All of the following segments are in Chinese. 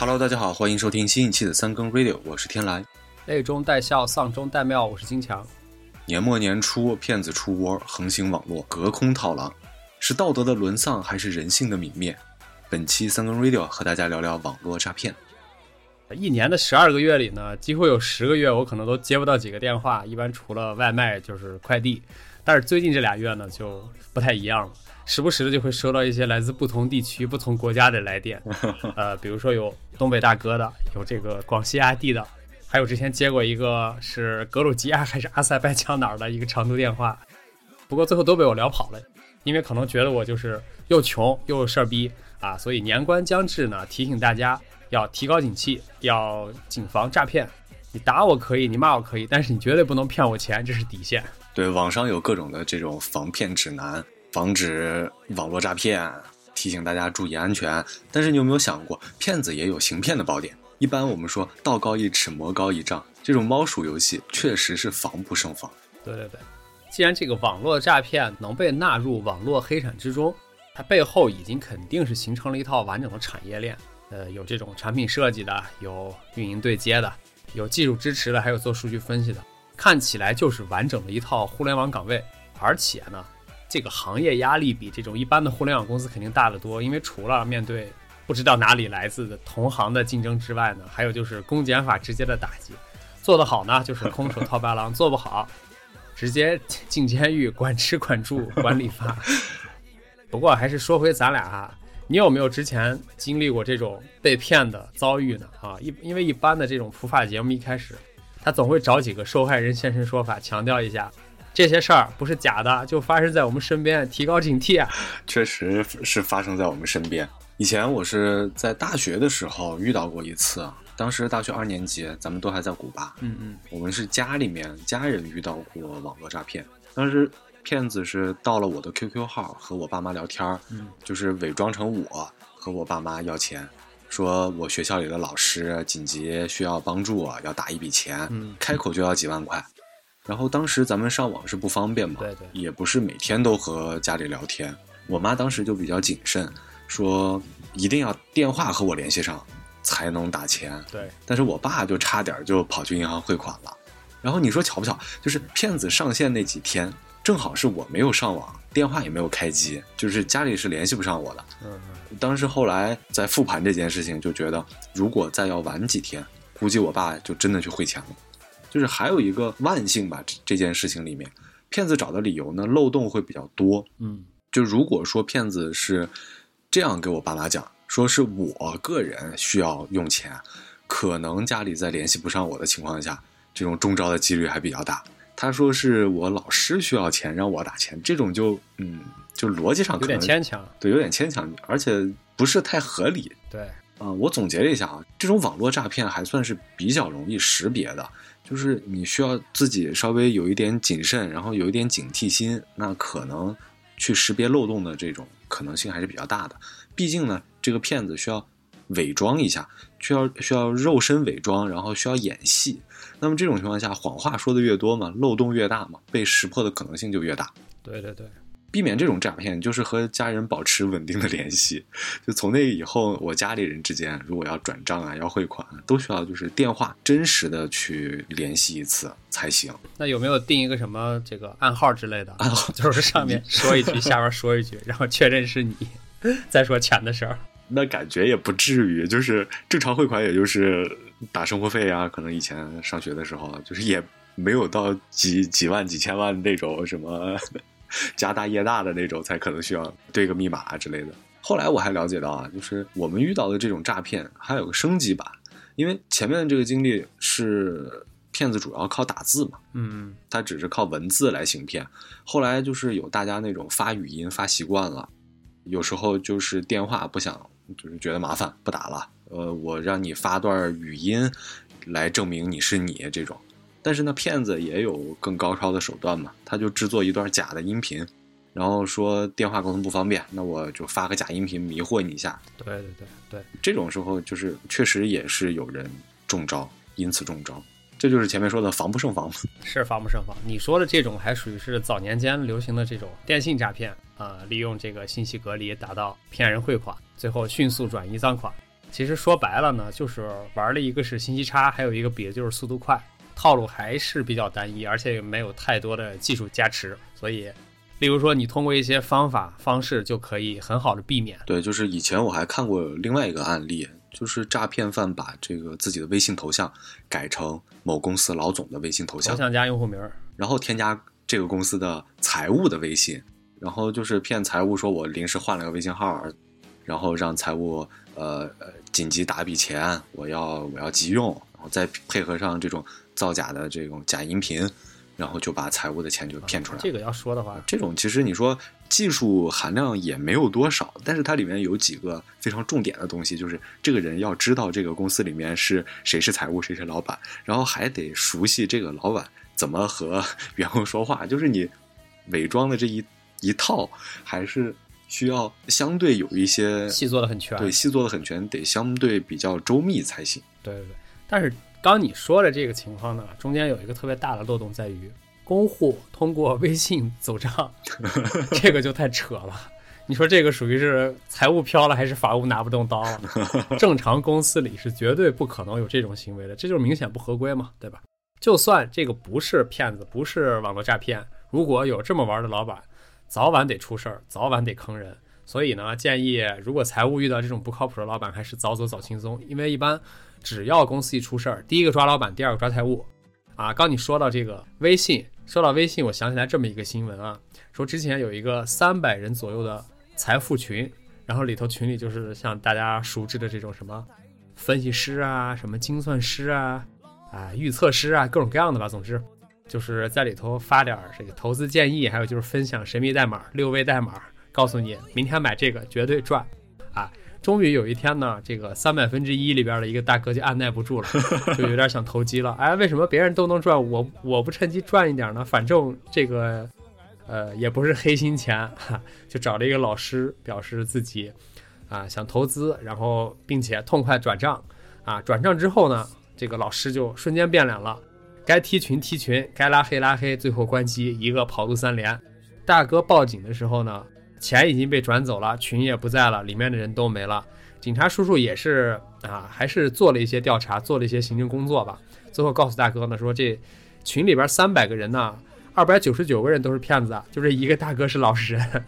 Hello，大家好，欢迎收听新一期的三更 Radio，我是天来。泪中带笑，丧中带妙。我是金强。年末年初，骗子出窝，横行网络，隔空套狼，是道德的沦丧，还是人性的泯灭？本期三更 Radio 和大家聊聊网络诈骗。一年的十二个月里呢，几乎有十个月我可能都接不到几个电话，一般除了外卖就是快递。但是最近这俩月呢，就不太一样了，时不时的就会收到一些来自不同地区、不同国家的来电。呃，比如说有东北大哥的，有这个广西阿弟的，还有之前接过一个是格鲁吉亚还是阿塞拜疆哪儿的一个长途电话，不过最后都被我聊跑了，因为可能觉得我就是又穷又有事儿逼啊，所以年关将至呢，提醒大家要提高警惕，要谨防诈骗。你打我可以，你骂我可以，但是你绝对不能骗我钱，这是底线。对，网上有各种的这种防骗指南，防止网络诈骗，提醒大家注意安全。但是你有没有想过，骗子也有行骗的宝典？一般我们说道高一尺，魔高一丈，这种猫鼠游戏确实是防不胜防。对对对，既然这个网络诈骗能被纳入网络黑产之中，它背后已经肯定是形成了一套完整的产业链。呃，有这种产品设计的，有运营对接的，有技术支持的，还有做数据分析的，看起来就是完整的一套互联网岗位。而且呢，这个行业压力比这种一般的互联网公司肯定大得多，因为除了面对不知道哪里来自的同行的竞争之外呢，还有就是公检法直接的打击。做得好呢，就是空手套白狼；做不好，直接进监狱，管吃管住管理发。不过还是说回咱俩哈，你有没有之前经历过这种被骗的遭遇呢？啊，一因为一般的这种普法节目一开始，他总会找几个受害人现身说法，强调一下这些事儿不是假的，就发生在我们身边，提高警惕啊。确实是发生在我们身边。以前我是在大学的时候遇到过一次，当时大学二年级，咱们都还在古巴，嗯嗯，我们是家里面家人遇到过网络诈骗，当时骗子是盗了我的 QQ 号和我爸妈聊天儿，嗯就是伪装成我和我爸妈要钱，说我学校里的老师紧急需要帮助，要打一笔钱，嗯开口就要几万块。然后当时咱们上网是不方便嘛，对对也不是每天都和家里聊天。我妈当时就比较谨慎，说一定要电话和我联系上才能打钱。对，但是我爸就差点就跑去银行汇款了。然后你说巧不巧？就是骗子上线那几天，正好是我没有上网，电话也没有开机，就是家里是联系不上我的。嗯当时后来在复盘这件事情，就觉得如果再要晚几天，估计我爸就真的去汇钱了。就是还有一个万幸吧，这这件事情里面，骗子找的理由呢漏洞会比较多。嗯就如果说骗子是这样给我爸妈讲，说是我个人需要用钱，可能家里在联系不上我的情况下，这种中招的几率还比较大。他说是我老师需要钱让我打钱，这种就嗯，就逻辑上有可能点牵强。对，有点牵强，而且不是太合理。对，啊、我总结了一下啊，这种网络诈骗还算是比较容易识别的，就是你需要自己稍微有一点谨慎，然后有一点警惕心，那可能去识别漏洞的这种可能性还是比较大的。毕竟呢，这个骗子需要伪装一下，需要需要肉身伪装，然后需要演戏。那么这种情况下，谎话说的越多嘛，漏洞越大嘛，被识破的可能性就越大。对对对，避免这种诈骗，就是和家人保持稳定的联系。就从那以后，我家里人之间如果要转账啊、要汇款，都需要就是电话真实的去联系一次才行。那有没有定一个什么这个暗号之类的？暗号 就是上面说一句，下边说一句，然后确认是你，再说钱的事儿。那感觉也不至于，就是正常汇款，也就是打生活费啊。可能以前上学的时候，就是也没有到几几万、几千万那种什么 家大业大的那种，才可能需要对个密码啊之类的。后来我还了解到啊，就是我们遇到的这种诈骗还有个升级版，因为前面这个经历是骗子主要靠打字嘛，嗯他只是靠文字来行骗。后来就是有大家那种发语音发习惯了，有时候就是电话不想，就是觉得麻烦不打了。呃，我让你发段语音来证明你是你这种。但是呢，骗子也有更高超的手段嘛，他就制作一段假的音频，然后说电话沟通不方便，那我就发个假音频迷惑你一下。对对对对，这种时候就是确实也是有人中招，因此中招。这就是前面说的防不胜防。是防不胜防。你说的这种还属于是早年间流行的这种电信诈骗啊、利用这个信息隔离达到骗人汇款，最后迅速转移赃款。其实说白了呢，就是玩了一个是信息差，还有一个比的就是速度快，套路还是比较单一，而且也没有太多的技术加持，所以。例如说，你通过一些方法方式就可以很好的避免。对，就是以前我还看过另外一个案例，就是诈骗犯把这个自己的微信头像改成某公司老总的微信头像头，像加用户名，然后添加这个公司的财务的微信，然后就是骗财务说我临时换了个微信号，然后让财务呃呃紧急打笔钱，我要我要急用，然后再配合上这种造假的这种假音频，然后就把财务的钱就骗出来。这个要说的话，这种其实你说技术含量也没有多少，但是它里面有几个非常重点的东西，就是这个人要知道这个公司里面是谁是财务，谁是老板，然后还得熟悉这个老板怎么和 员工说话，就是你伪装的这一一套还是需要相对有一些细做的很全。对细做的很全，得相对比较周密才行。对对对，但是刚你说的这个情况呢，中间有一个特别大的漏洞在于，公户通过微信走账，这个就太扯了。你说这个属于是财务飘了，还是法务拿不动刀了？正常公司里是绝对不可能有这种行为的，这就是明显不合规嘛，对吧？就算这个不是骗子，不是网络诈骗，如果有这么玩的老板，早晚得出事儿，早晚得坑人。所以呢，建议如果财务遇到这种不靠谱的老板，还是早走早轻松，因为一般只要公司一出事儿，第一个抓老板，第二个抓财务。啊，刚你说到这个微信，说到微信，我想起来这么一个新闻啊，说之前有一个三百人左右的财富群，然后里头群里就是像大家熟知的这种什么分析师啊、什么精算师啊、啊预测师啊，各种各样的吧，总之就是在里头发点这个投资建议，还有就是分享神秘代码、六位代码，告诉你明天买这个绝对赚啊。终于有一天呢，这个三百分之一里边的一个大哥就按耐不住了，就有点想投机了。哎，为什么别人都能赚，我我不趁机赚一点呢？反正这个，呃，也不是黑心钱，哈，就找了一个老师，表示自己啊想投资，然后并且痛快转账，啊，转账之后呢，这个老师就瞬间变脸了，该踢群踢群，该拉黑拉黑，最后关机，一个跑路三连。大哥报警的时候呢，钱已经被转走了，群也不在了，里面的人都没了。警察叔叔也是啊，还是做了一些调查，做了一些行政工作吧。最后告诉大哥呢，说这群里边三百个人呢，二百九十九个人都是骗子，就这一个大哥是老实人。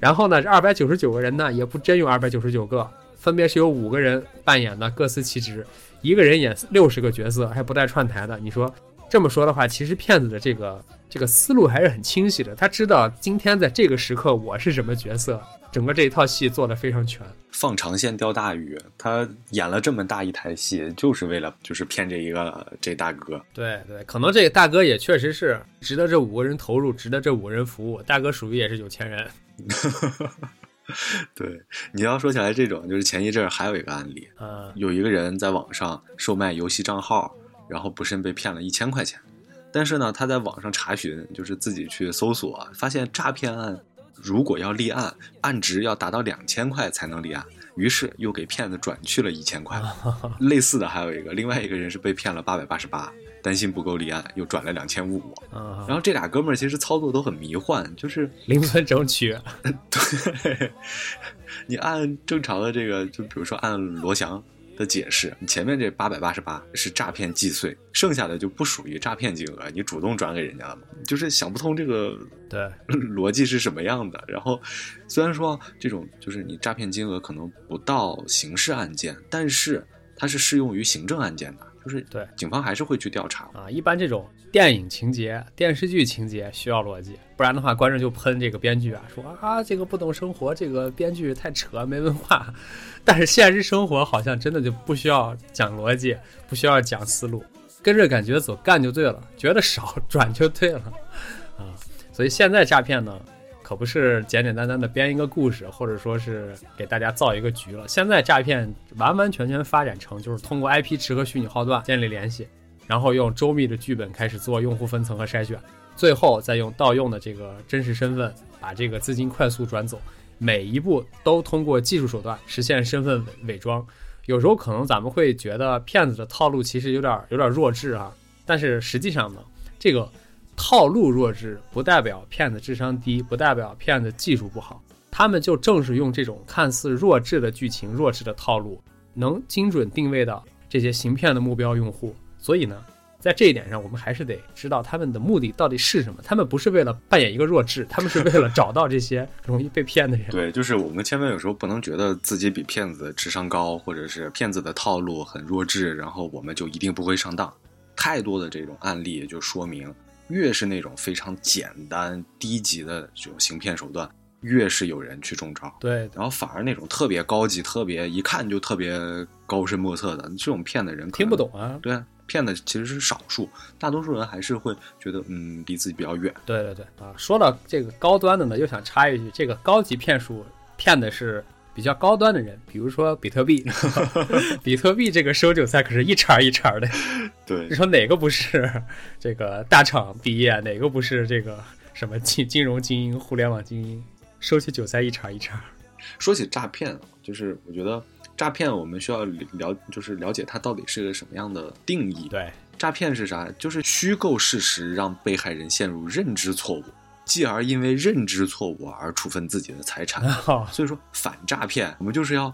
然后呢，这二百九十九个人呢，也不真有二百九十九个，分别是有五个人扮演的，各司其职，一个人演六十个角色，还不带串台的。你说这么说的话，其实骗子的这个这个思路还是很清晰的，他知道今天在这个时刻我是什么角色，整个这一套戏做得非常全。放长线钓大鱼，他演了这么大一台戏，就是为了就是骗这一个这大哥。对对，可能这个大哥也确实是值得这五个人投入，值得这五个人服务。大哥属于也是有钱人，对，你要说起来这种，就是前一阵儿还有一个案例，嗯，有一个人在网上售卖游戏账号，然后不慎被骗了一千块钱。但是呢，他在网上查询，就是自己去搜索，发现诈骗案如果要立案，案值要达到两千块才能立案。于是又给骗子转去了一千块。类似的还有一个，另外一个人是被骗了八百八十八，担心不够立案，又转了两千五。啊，然后这俩哥们儿其实操作都很迷幻，就是 零分整取，对，你按正常的这个，就比如说按罗翔的解释，你前面这八百八十八是诈骗既遂，剩下的就不属于诈骗金额，你主动转给人家了嘛？就是想不通这个对，逻辑是什么样的。然后虽然说这种就是你诈骗金额可能不到刑事案件，但是它是适用于行政案件的，就是对警方还是会去调查。啊，一般这种电影情节、电视剧情节需要逻辑，不然的话，观众就喷这个编剧啊，说啊这个不懂生活，这个编剧太扯，没文化。但是现实生活好像真的就不需要讲逻辑，不需要讲思路，跟着感觉走，干就对了，觉得少 转就对了啊。所以现在诈骗呢，可不是简简单单的编一个故事，或者说是给大家造一个局了。现在诈骗完完全全发展成就是通过 IP 池和虚拟号段建立联系，然后用周密的剧本开始做用户分层和筛选，最后再用盗用的这个真实身份把这个资金快速转走。每一步都通过技术手段实现身份伪伪装，有时候可能咱们会觉得骗子的套路其实有点有点弱智啊，但是实际上呢，这个套路弱智不代表骗子智商低，不代表骗子技术不好，他们就正是用这种看似弱智的剧情、弱智的套路，能精准定位到这些行骗的目标用户。所以呢，在这一点上，我们还是得知道他们的目的到底是什么。他们不是为了扮演一个弱智，他们是为了找到这些容易被骗的人。对，就是我们千万有时候不能觉得自己比骗子智商高，或者是骗子的套路很弱智，然后我们就一定不会上当。太多的这种案例就说明，越是那种非常简单低级的这种行骗手段，越是有人去中招。对，然后反而那种特别高级、特别一看就特别高深莫测的这种骗的人，听不懂啊。对啊，骗的其实是少数，大多数人还是会觉得嗯离自己比较远。对对对啊，说到这个高端的呢，又想插一句，这个高级骗术骗的是比较高端的人，比如说比特币，比特币这个收韭菜可是一茬一茬的。对你说哪个不是这个大厂毕业，哪个不是这个什么金金融精英、互联网精英，收起韭菜一茬一茬。说起诈骗，就是我觉得诈骗我们需要了，就是了解它到底是个什么样的定义。对，诈骗是啥？就是虚构事实，让被害人陷入认知错误，继而因为认知错误而处分自己的财产。啊 所以说，反诈骗我们就是要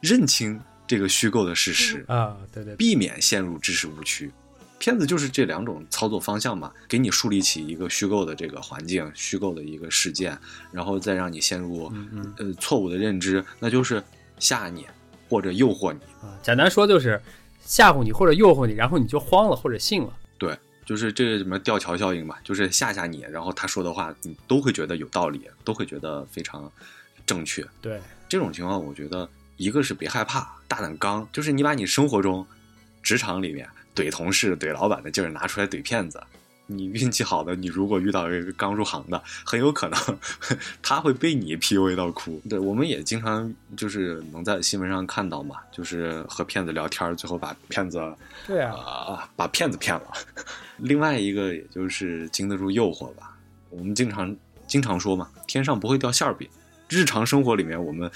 认清这个虚构的事实，啊，对对对，避免陷入知识误区。骗子就是这两种操作方向嘛，给你树立起一个虚构的这个环境、虚构的一个事件，然后再让你陷入呃错误的认知，那就是吓你或者诱惑你。啊，简单说就是吓唬你或者诱惑你，然后你就慌了或者信了。对，就是这个什么吊桥效应嘛，就是吓吓你，然后他说的话你都会觉得有道理，都会觉得非常正确。对，这种情况，我觉得一个是别害怕，大胆刚，就是你把你生活中、职场里面怼同事、怼老板的劲儿拿出来怼骗子。你运气好的，你如果遇到一个刚入行的，很有可能 他会被你 PUA 到哭。对，我们也经常就是能在新闻上看到嘛，就是和骗子聊天，最后把骗子对啊，啊，把骗子骗了。另外一个，也就是经得住诱惑吧。我们经常经常说嘛，天上不会掉馅儿饼。日常生活里面，我们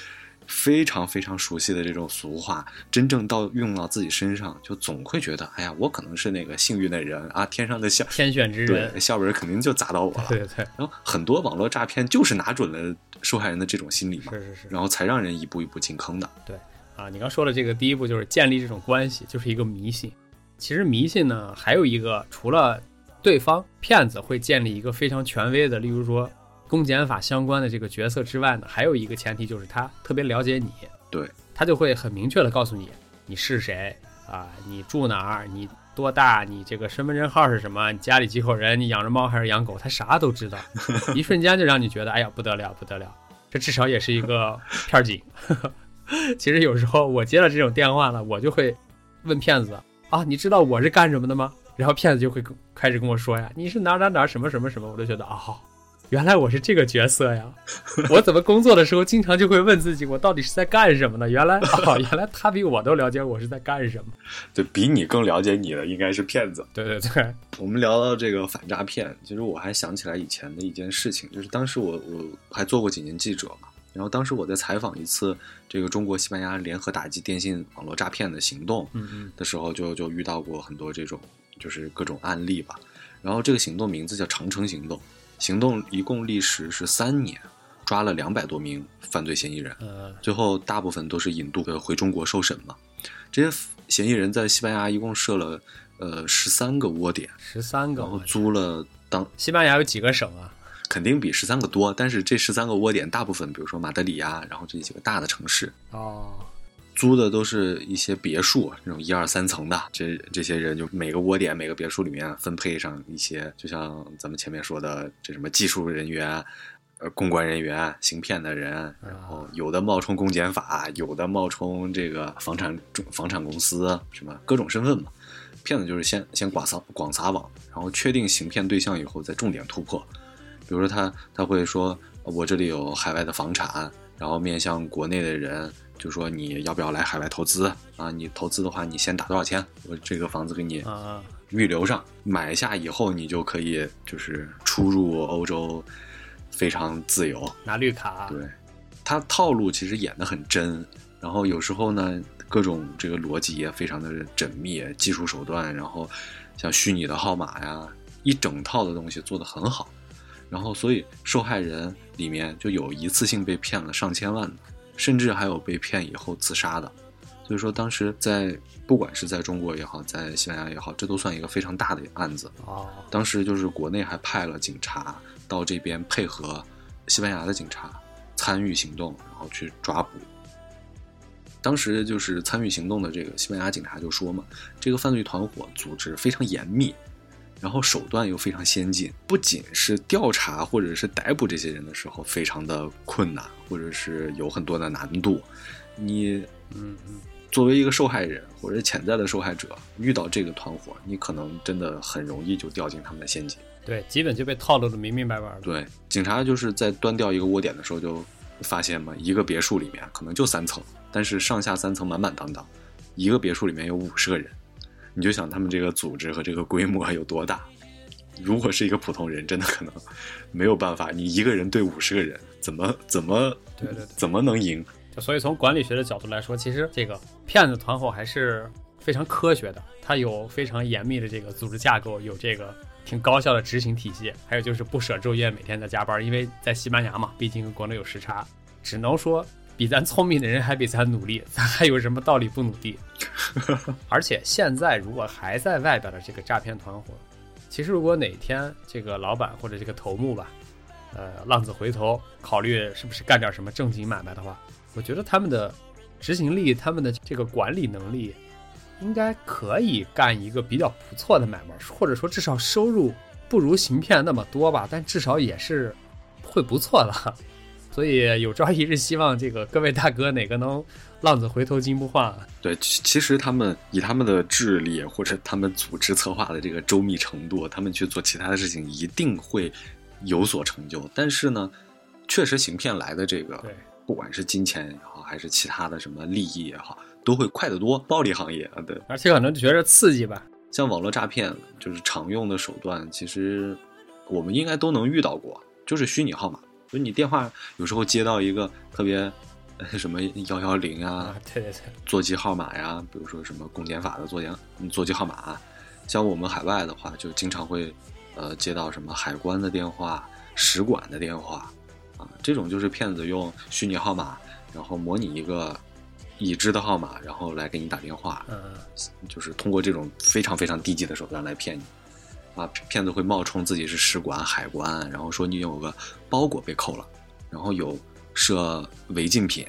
非常非常熟悉的这种俗话，真正到用到自己身上，就总会觉得，哎呀，我可能是那个幸运的人啊，天上的馅天选之人对，馅饼肯定就砸到我了。对对对，然后很多网络诈骗就是拿准了受害人的这种心理嘛，是是是。然后才让人一步一步进坑的。对啊，你刚说的这个第一步就是建立这种关系，就是一个迷信。其实迷信呢，还有一个，除了对方骗子会建立一个非常权威的，例如说公检法相关的这个角色之外呢，还有一个前提就是他特别了解你，对，他就会很明确的告诉你你是谁啊，你住哪儿，你多大，你这个身份证号是什么，你家里几口人，你养着猫还是养狗，他啥都知道，一瞬间就让你觉得哎呀不得了不得了，这至少也是一个片儿警。其实有时候我接了这种电话呢，我就会问骗子啊，你知道我是干什么的吗？然后骗子就会跟开始跟我说呀，你是哪哪哪什么什么什么，我就觉得啊、原来我是这个角色呀！我怎么工作的时候经常就会问自己，我到底是在干什么呢？原来啊、原来他比我都了解我是在干什么。对比你更了解你的应该是骗子。对对对，我们聊到这个反诈骗，其实我还想起来以前的一件事情，就是当时我我还做过几年记者嘛，然后当时我在采访一次这个中国西班牙联合打击电信网络诈骗的行动的时候就，就遇到过很多这种就是各种案例吧。然后这个行动名字叫长城行动，行动一共历时是三年，抓了两百多名犯罪嫌疑人。呃，最后大部分都是引渡呃回中国受审嘛。这些嫌疑人在西班牙一共设了呃十三个窝点，十三个然后，租了当西班牙有几个省啊？肯定比十三个多，但是这十三个窝点大部分，比如说马德里啊，然后这几个大的城市，哦，租的都是一些别墅，那种一二三层的。这这些人就每个窝点、每个别墅里面分配上一些，就像咱们前面说的这什么技术人员。呃，公关人员、行骗的人，然后有的冒充公检法，有的冒充这个房产房产公司，什么各种身份嘛。骗子就是先先广撒广撒网，然后确定行骗对象以后再重点突破。比如说他他会说，我这里有海外的房产，然后面向国内的人就说你要不要来海外投资啊？你投资的话，你先打多少钱？我这个房子给你啊，预留上，买下以后你就可以就是出入欧洲非常自由。拿绿卡，对，他套路其实演的很真，然后有时候呢各种这个逻辑也非常的缜密，技术手段，然后像虚拟的号码呀，一整套的东西做得很好。然后，所以受害人里面就有一次性被骗了上千万的，甚至还有被骗以后自杀的。所以说，当时在不管是在中国也好，在西班牙也好，这都算一个非常大的案子。哦，当时就是国内还派了警察到这边配合西班牙的警察参与行动，然后去抓捕。当时就是参与行动的这个西班牙警察就说嘛，这个犯罪团伙组织非常严密，然后手段又非常先进，不仅是调查或者是逮捕这些人的时候非常的困难，或者是有很多的难度，你嗯嗯，作为一个受害人或者潜在的受害者，遇到这个团伙，你可能真的很容易就掉进他们的陷阱。对，基本就被套路的明明白白的。对，警察就是在端掉一个窝点的时候，就发现嘛，一个别墅里面可能就三层，但是上下三层满满当当，一个别墅里面有五十个人，你就想他们这个组织和这个规模有多大。如果是一个普通人，真的可能 没有办法，你一个人对五十个人，怎么怎么对对对怎么能赢？就所以从管理学的角度来说，其实这个骗子团伙还是非常科学的，它有非常严密的这个组织架构，有这个挺高效的执行体系，还有就是不舍昼夜，每天在加班，因为在西班牙嘛，毕竟跟国内有时差，只能说比咱聪明的人还比咱努力，咱还有什么道理不努力？而且现在如果还在外边的这个诈骗团伙，其实如果哪天这个老板或者这个头目吧，呃，浪子回头，考虑是不是干点什么正经买卖的话，我觉得他们的执行力、他们的这个管理能力，应该可以干一个比较不错的买卖，或者说至少收入不如行骗那么多吧，但至少也是会不错的。所以有朝一日，希望这个各位大哥哪个能浪子回头金不换啊。对，其其实他们以他们的智力或者他们组织策划的这个周密程度，他们去做其他的事情一定会有所成就。但是呢，确实行骗来的这个，对，不管是金钱也好，还是其他的什么利益也好，都会快得多。暴利行业啊，对，而且可能觉着刺激吧。像网络诈骗，就是常用的手段，其实我们应该都能遇到过，就是虚拟号码。就你电话有时候接到一个特别呃什么幺幺零啊啊，，对对对，座机号码呀，比如说什么公检法的座机嗯座机号码，像我们海外的话，就经常会呃接到什么海关的电话、使馆的电话啊，这种就是骗子用虚拟号码，然后模拟一个已知的号码，然后来给你打电话，嗯嗯，就是通过这种非常非常低级的手段来骗你。啊，骗子会冒充自己是使馆、海关，然后说你有个包裹被扣了，然后有涉违禁品，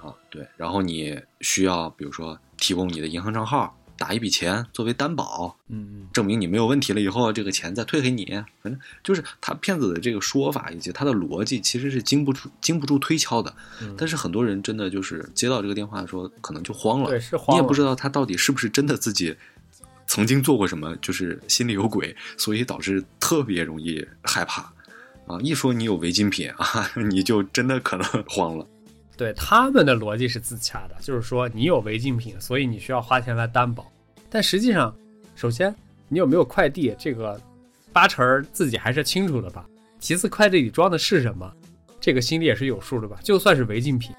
啊，对，然后你需要比如说提供你的银行账号，打一笔钱作为担保，嗯嗯，证明你没有问题了以后，这个钱再退给你。反正就是他骗子的这个说法以及他的逻辑，其实是经不住经不住推敲的。嗯但是很多人真的就是接到这个电话的时候，可能就慌了，对，是慌了你也不知道他到底是不是真的自己曾经做过什么，就是心里有鬼，所以导致特别容易害怕啊！一说你有违禁品啊，你就真的可能慌了。对他们的逻辑是自洽的，就是说你有违禁品，所以你需要花钱来担保。但实际上，首先你有没有快递，这个八成自己还是清楚的吧。其次，快递里装的是什么，这个心里也是有数的吧。就算是违禁品，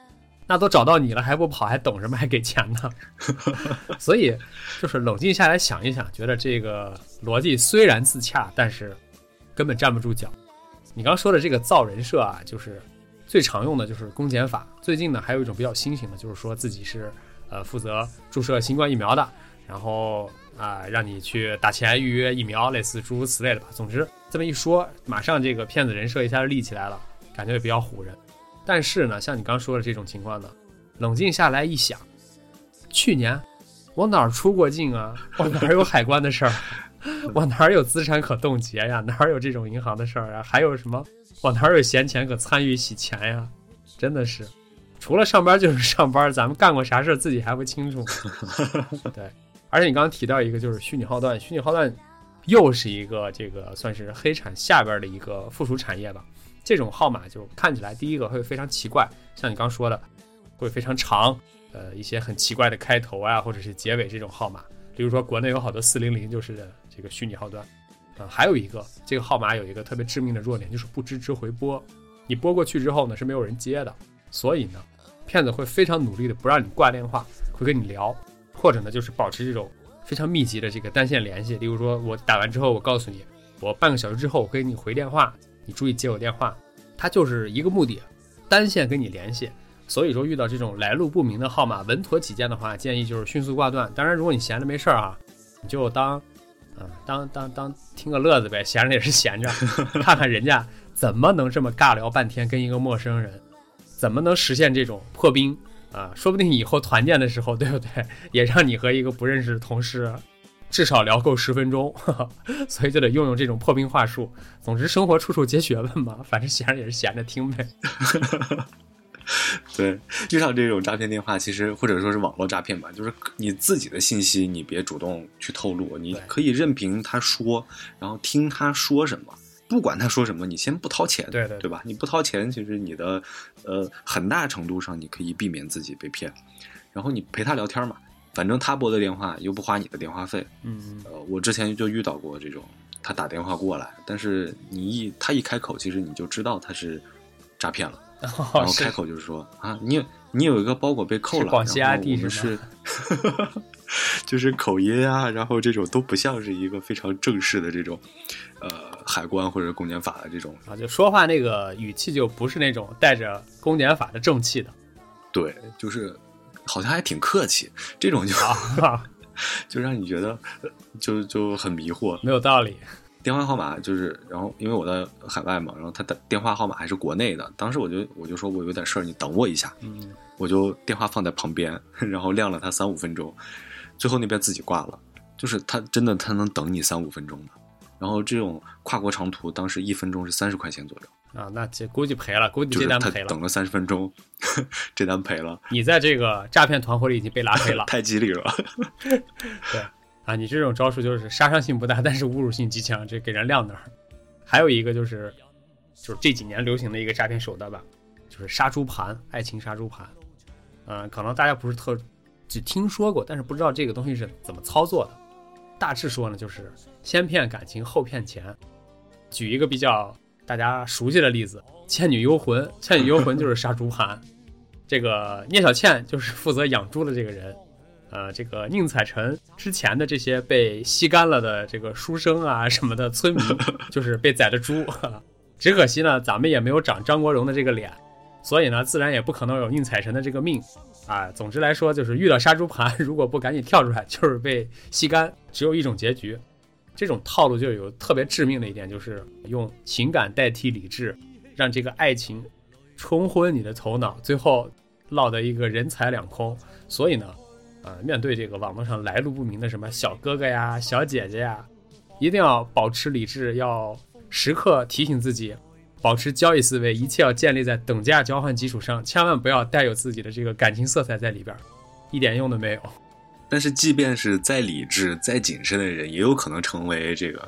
那都找到你了还不跑，还等什么？还给钱呢？所以，就是冷静下来想一想，觉得这个逻辑虽然自洽，但是根本站不住脚。你刚说的这个造人设啊，就是最常用的就是公检法。最近呢，还有一种比较新型的，就是说自己是呃负责注射新冠疫苗的，然后啊、让你去打钱预约疫苗，类似诸如此类的吧。总之这么一说，马上这个骗子人设一下就立起来了，感觉也比较唬人。但是呢，像你刚说的这种情况呢，冷静下来一想，去年我哪儿出过境啊？我哪儿有海关的事儿？我哪儿有资产可冻结呀？哪儿有这种银行的事儿啊？还有什么？我哪儿有闲钱可参与洗钱呀？真的是，除了上班就是上班，咱们干过啥事儿自己还不清楚。对，而且你刚刚提到一个就是虚拟号段，虚拟号段又是一个这个算是黑产下边的一个附属产业吧。这种号码就看起来第一个会非常奇怪，像你刚说的，会非常长，呃，一些很奇怪的开头啊，或者是结尾这种号码。比如说国内有好多四零零就是这个虚拟号段，啊、还有一个这个号码有一个特别致命的弱点，就是不支持回拨。你拨过去之后呢是没有人接的，所以呢，骗子会非常努力的不让你挂电话，会跟你聊，或者呢就是保持这种非常密集的这个单线联系。例如说，我打完之后，我告诉你，我半个小时之后我给你回电话，你注意接我电话。它就是一个目的，单线跟你联系。所以说，遇到这种来路不明的号码，稳妥起见的话，建议就是迅速挂断。当然，如果你闲着没事儿啊，你就当，啊，当当当听个乐子呗，闲着也是闲着，看看人家怎么能这么尬聊半天，跟一个陌生人，怎么能实现这种破冰啊？说不定以后团建的时候，对不对？也让你和一个不认识的同事，至少聊够十分钟。所以就得用用这种破冰话术。总之，生活处处皆学问嘛，反正闲着也是闲着听呗。对，遇上这种诈骗电话，其实或者说是网络诈骗吧，就是你自己的信息你别主动去透露，你可以任凭他说，然后听他说什么，不管他说什么，你先不掏钱，对对对吧？你不掏钱，其实你的呃很大程度上你可以避免自己被骗，然后你陪他聊天嘛，反正他拨的电话又不花你的电话费，嗯，呃，我之前就遇到过这种，他打电话过来，但是你一他一开口，其实你就知道他是诈骗了。然后开口就是说啊，你有你有一个包裹被扣了，是广西然后 ID 我们是是，就是口音啊，然后这种都不像是一个非常正式的这种，呃，海关或者公检法的这种，啊，就说话那个语气就不是那种带着公检法的正气的对，就是好像还挺客气，这种就啊，就让你觉得呃就就很迷惑。没有道理。电话号码就是，然后因为我在海外嘛，然后他的电话号码还是国内的，当时我就我就说我有点事儿，你等我一下，嗯，我就电话放在旁边，然后晾了他三五分钟，最后那边自己挂了。就是他真的他能等你三五分钟的。然后这种跨国长途，当时一分钟是三十块钱左右，啊，那这估计赔了，估计这单赔了。等了三十分钟，这单赔了，你在这个诈骗团伙里已经被拉黑了。太激励了。对啊，你这种招数就是杀伤性不大，但是侮辱性极强，这给人晾那儿。还有一个就是，就是这几年流行的一个诈骗手段吧，就是杀猪盘，爱情杀猪盘。嗯、可能大家不是特只听说过，但是不知道这个东西是怎么操作的。大致说呢，就是先骗感情，后骗钱。举一个比较大家熟悉的例子，《倩女幽魂》，《倩女幽魂》就是杀猪盘。这个聂小倩就是负责养猪的这个人，呃，这个宁采臣之前的这些被吸干了的这个书生啊什么的村民，就是被宰的猪。只可惜呢，咱们也没有长张国荣的这个脸，所以呢，自然也不可能有宁采臣的这个命啊。总之来说，就是遇到杀猪盘，如果不赶紧跳出来，就是被吸干，只有一种结局。这种套路就有特别致命的一点，就是用情感代替理智，让这个爱情冲昏你的头脑，最后落得一个人财两空。所以呢，呃，面对这个网络上来路不明的什么小哥哥呀、小姐姐呀，一定要保持理智，要时刻提醒自己，保持交易思维，一切要建立在等价交换基础上，千万不要带有自己的这个感情色彩在里边，一点用都没有。但是，即便是再理智、再谨慎的人，也有可能成为这个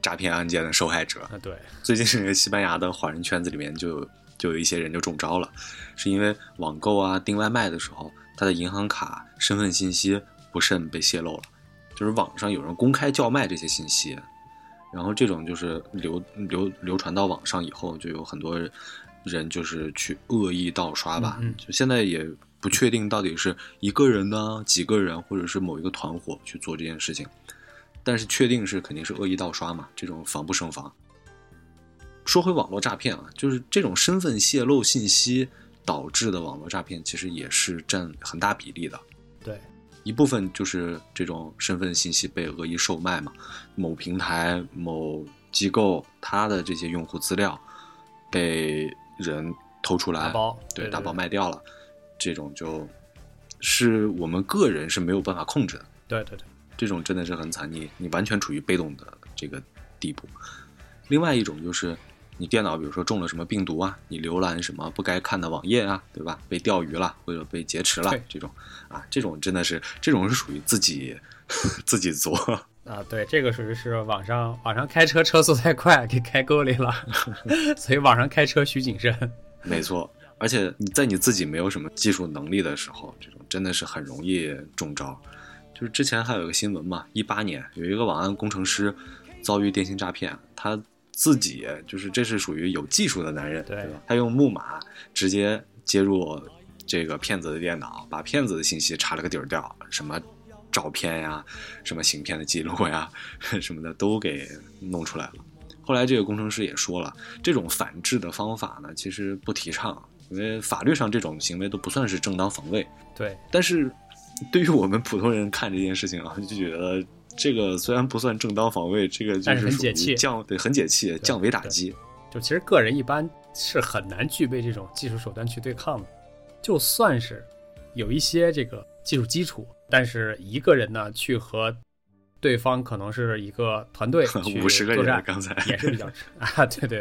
诈骗案件的受害者。啊，对，最近这个西班牙的华人圈子里面就有就有一些人就中招了，是因为网购啊、订外卖的时候，他的银行卡、身份信息不慎被泄露了，就是网上有人公开叫卖这些信息，然后这种就是流流流传到网上以后，就有很多人就是去恶意盗刷吧，嗯嗯就现在也不确定到底是一个人呢、几个人，或者是某一个团伙去做这件事情，但是确定是肯定是恶意盗刷嘛，这种防不胜防。说回网络诈骗啊，就是这种身份泄露信息导致的网络诈骗，其实也是占很大比例的。对，一部分就是这种身份信息被恶意售卖嘛，某平台、某机构它的这些用户资料被人偷出来，打包，对，对打包卖掉了，这种就是我们个人是没有办法控制的。对对对，这种真的是很惨，你你完全处于被动的这个地步。另外一种就是你电脑比如说中了什么病毒啊，你浏览什么不该看的网页啊，对吧？被钓鱼了或者被劫持了这种啊，这种真的是这种是属于自己 自己作。啊，对，这个属于是网上网上开车车速太快，给开沟里了，所以网上开车需谨慎。没错，而且你在你自己没有什么技术能力的时候，这种真的是很容易中招。就是之前还有一个新闻嘛，一八年有一个网安工程师遭遇电信诈骗，他自己就是这是属于有技术的男人，对吧？他用木马直接接入这个骗子的电脑，把骗子的信息查了个底儿掉，什么照片呀、什么行骗的记录呀、什么的都给弄出来了。后来这个工程师也说了，这种反制的方法呢，其实不提倡，因为法律上这种行为都不算是正当防卫。对，但是对于我们普通人看这件事情啊，就觉得这个虽然不算正当防卫，这个就但是很解气降对很解气，降维打击。就其实个人一般是很难具备这种技术手段去对抗的，就算是有一些这个技术基础，但是一个人呢去和对方可能是一个团队 去五十个人刚才也是比较吃 啊，对对，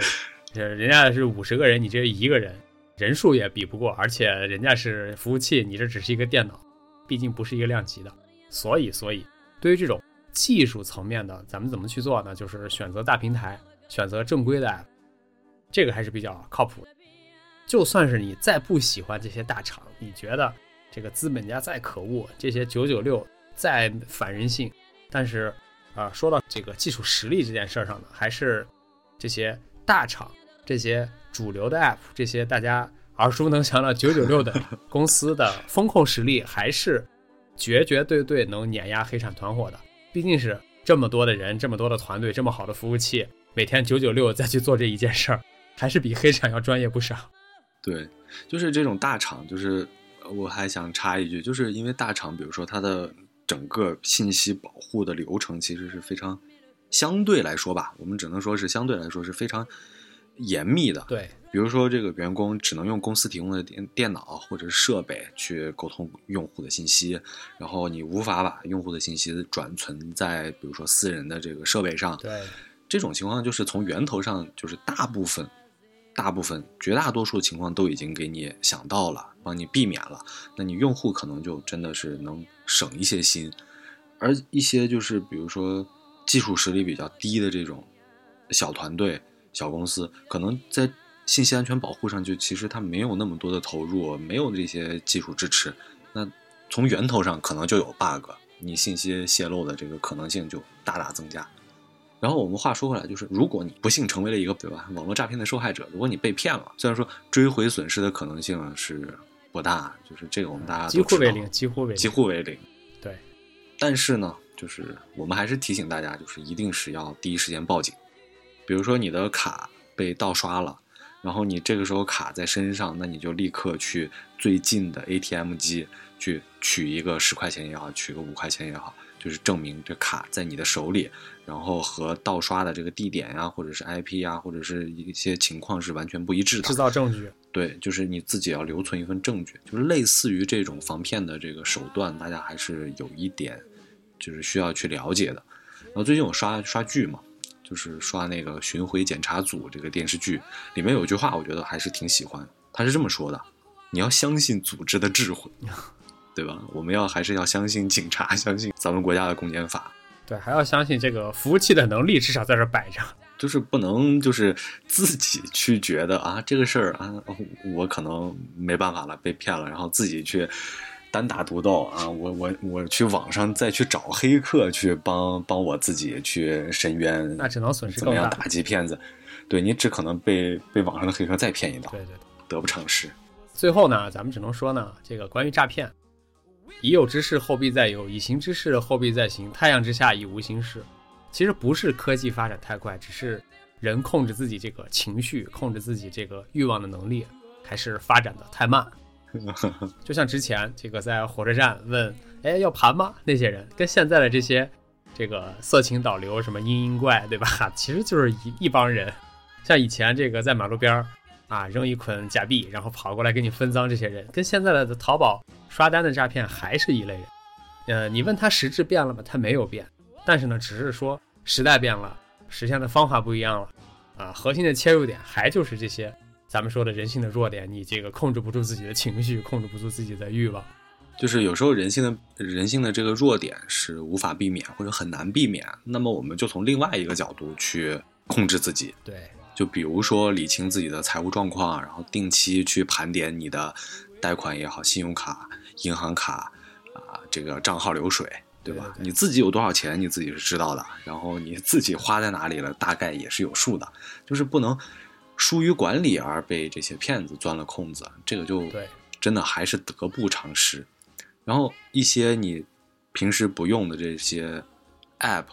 对人家是五十个人，你这一个人人数也比不过，而且人家是服务器，你这只是一个电脑，毕竟不是一个量级的，所以所以对于这种技术层面的，咱们怎么去做呢？就是选择大平台，选择正规的 app，这个还是比较靠谱的。就算是你再不喜欢这些大厂，你觉得这个资本家再可恶，这些九九六再反人性，但是啊、说到这个技术实力这件事上呢，还是这些大厂、这些主流的 app、这些大家耳熟能详的九九六的 公司的风控实力，还是绝绝对对能碾压黑产团伙的。毕竟是这么多的人，这么多的团队，这么好的服务器，每天九九六再去做这一件事儿，还是比黑产要专业不少。对，就是这种大厂，就是呃我还想插一句，就是因为大厂，比如说它的整个信息保护的流程其实是非常相对来说吧，我们只能说是相对来说是非常严密的。对，比如说，这个员工只能用公司提供的电电脑或者设备去沟通用户的信息，然后你无法把用户的信息转存在比如说私人的这个设备上。对，这种情况就是从源头上，就是大部分、大部分、绝大多数情况都已经给你想到了，帮你避免了。那你用户可能就真的是能省一些心，而一些就是比如说技术实力比较低的这种小团队、小公司，可能在信息安全保护上就其实它没有那么多的投入，没有这些技术支持，那从源头上可能就有 bug，你信息泄露的这个可能性就大大增加。然后我们话说回来，就是如果你不幸成为了一个对吧网络诈骗的受害者，如果你被骗了，虽然说追回损失的可能性是不大，就是这个我们大家都知道几乎为零，几乎为零，几乎为零。对，但是呢，就是我们还是提醒大家，就是一定是要第一时间报警。比如说你的卡被盗刷了，然后你这个时候卡在身上，那你就立刻去最近的 ATM 机去取一个十块钱也好，取个五块钱也好，就是证明这卡在你的手里，然后和盗刷的这个地点呀，或者是 IP 呀，或者是一些情况是完全不一致的。制造证据。对，就是你自己要留存一份证据，就是类似于这种防骗的这个手段，大家还是有一点就是需要去了解的。然后最近我刷刷剧嘛，就是刷那个《巡回检查组》这个电视剧，里面有一句话，我觉得还是挺喜欢。他是这么说的：你要相信组织的智慧，对吧？我们要还是要相信警察，相信咱们国家的公检法。对，还要相信这个服务器的能力，至少在这儿摆着。就是不能就是自己去觉得啊这个事儿啊我可能没办法了被骗了，然后自己去单打独斗啊我我我去网上再去找黑客去帮帮我自己去申冤，那只能损失更大。怎么样打击骗子？对你只可能被被网上的黑客再骗一刀，对对对。得不偿失。最后呢，咱们只能说呢，这个关于诈骗，已有之事后必再有，已行之事后必再行，太阳之下已无新事。其实不是科技发展太快，只是人控制自己这个情绪、控制自己这个欲望的能力还是发展的太慢。就像之前这个在火车站问“哎要盘吗”那些人，跟现在的这些这个色情导流什么嘤嘤怪，对吧？其实就是一一帮人。像以前这个在马路边儿啊扔一捆假币，然后跑过来给你分赃，这些人跟现在的淘宝刷单的诈骗还是一类人。呃，你问他实质变了吗？他没有变，但是呢，只是说时代变了，实现的方法不一样了。啊，核心的切入点还就是这些咱们说的人性的弱点，你这个控制不住自己的情绪，控制不住自己的欲望。就是有时候人性的人性的这个弱点是无法避免或者很难避免，那么我们就从另外一个角度去控制自己。对，就比如说理清自己的财务状况，然后定期去盘点你的贷款也好、信用卡、银行卡啊、这个账号流水，对吧？对对对你自己有多少钱，你自己是知道的，然后你自己花在哪里了，大概也是有数的，就是不能疏于管理而被这些骗子钻了空子，这个就真的还是得不偿失。然后一些你平时不用的这些 app，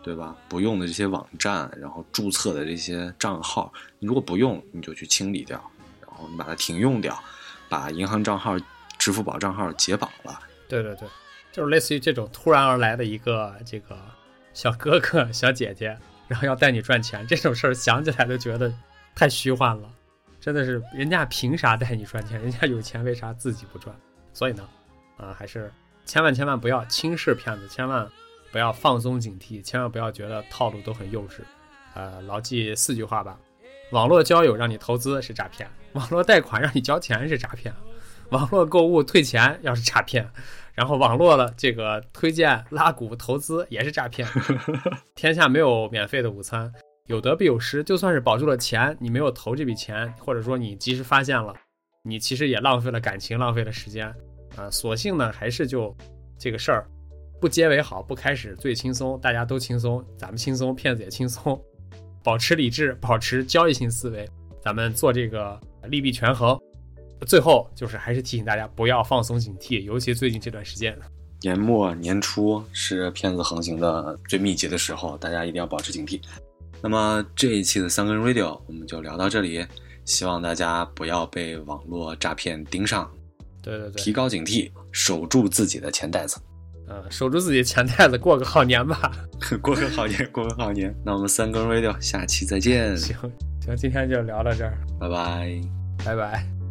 对吧？不用的这些网站，然后注册的这些账号，你如果不用，你就去清理掉，然后你把它停用掉，把银行账号、支付宝账号解绑了。对对对，就是类似于这种突然而来的一个这个小哥哥、小姐姐，然后要带你赚钱，这种事儿想起来都觉得太虚幻了。真的是，人家凭啥带你赚钱？人家有钱为啥自己不赚？所以呢，啊，还是千万千万不要轻视骗子，千万不要放松警惕，千万不要觉得套路都很幼稚。呃，牢记四句话吧：网络交友让你投资是诈骗，网络贷款让你交钱是诈骗，网络购物退钱要是诈骗，然后网络的这个推荐拉股投资也是诈骗。天下没有免费的午餐，有得必有失。就算是保住了钱，你没有投这笔钱，或者说你及时发现了，你其实也浪费了感情，浪费了时间。啊，索性呢还是就这个事儿不结为好，不开始最轻松，大家都轻松，咱们轻松，骗子也轻松，保持理智，保持交易性思维，咱们做这个利弊权衡。最后就是还是提醒大家不要放松警惕，尤其最近这段时间。年末年初是骗子横行的最密集的时候，大家一定要保持警惕。那么这一期的三根 radio 我们就聊到这里，希望大家不要被网络诈骗盯上，对对对，提高警惕，守住自己的钱袋子，嗯，守住自己钱袋子，过个好年吧。过个好年，过个好年。那我们三更 radio 下期再见，行行，今天就聊到这儿，拜拜。拜拜。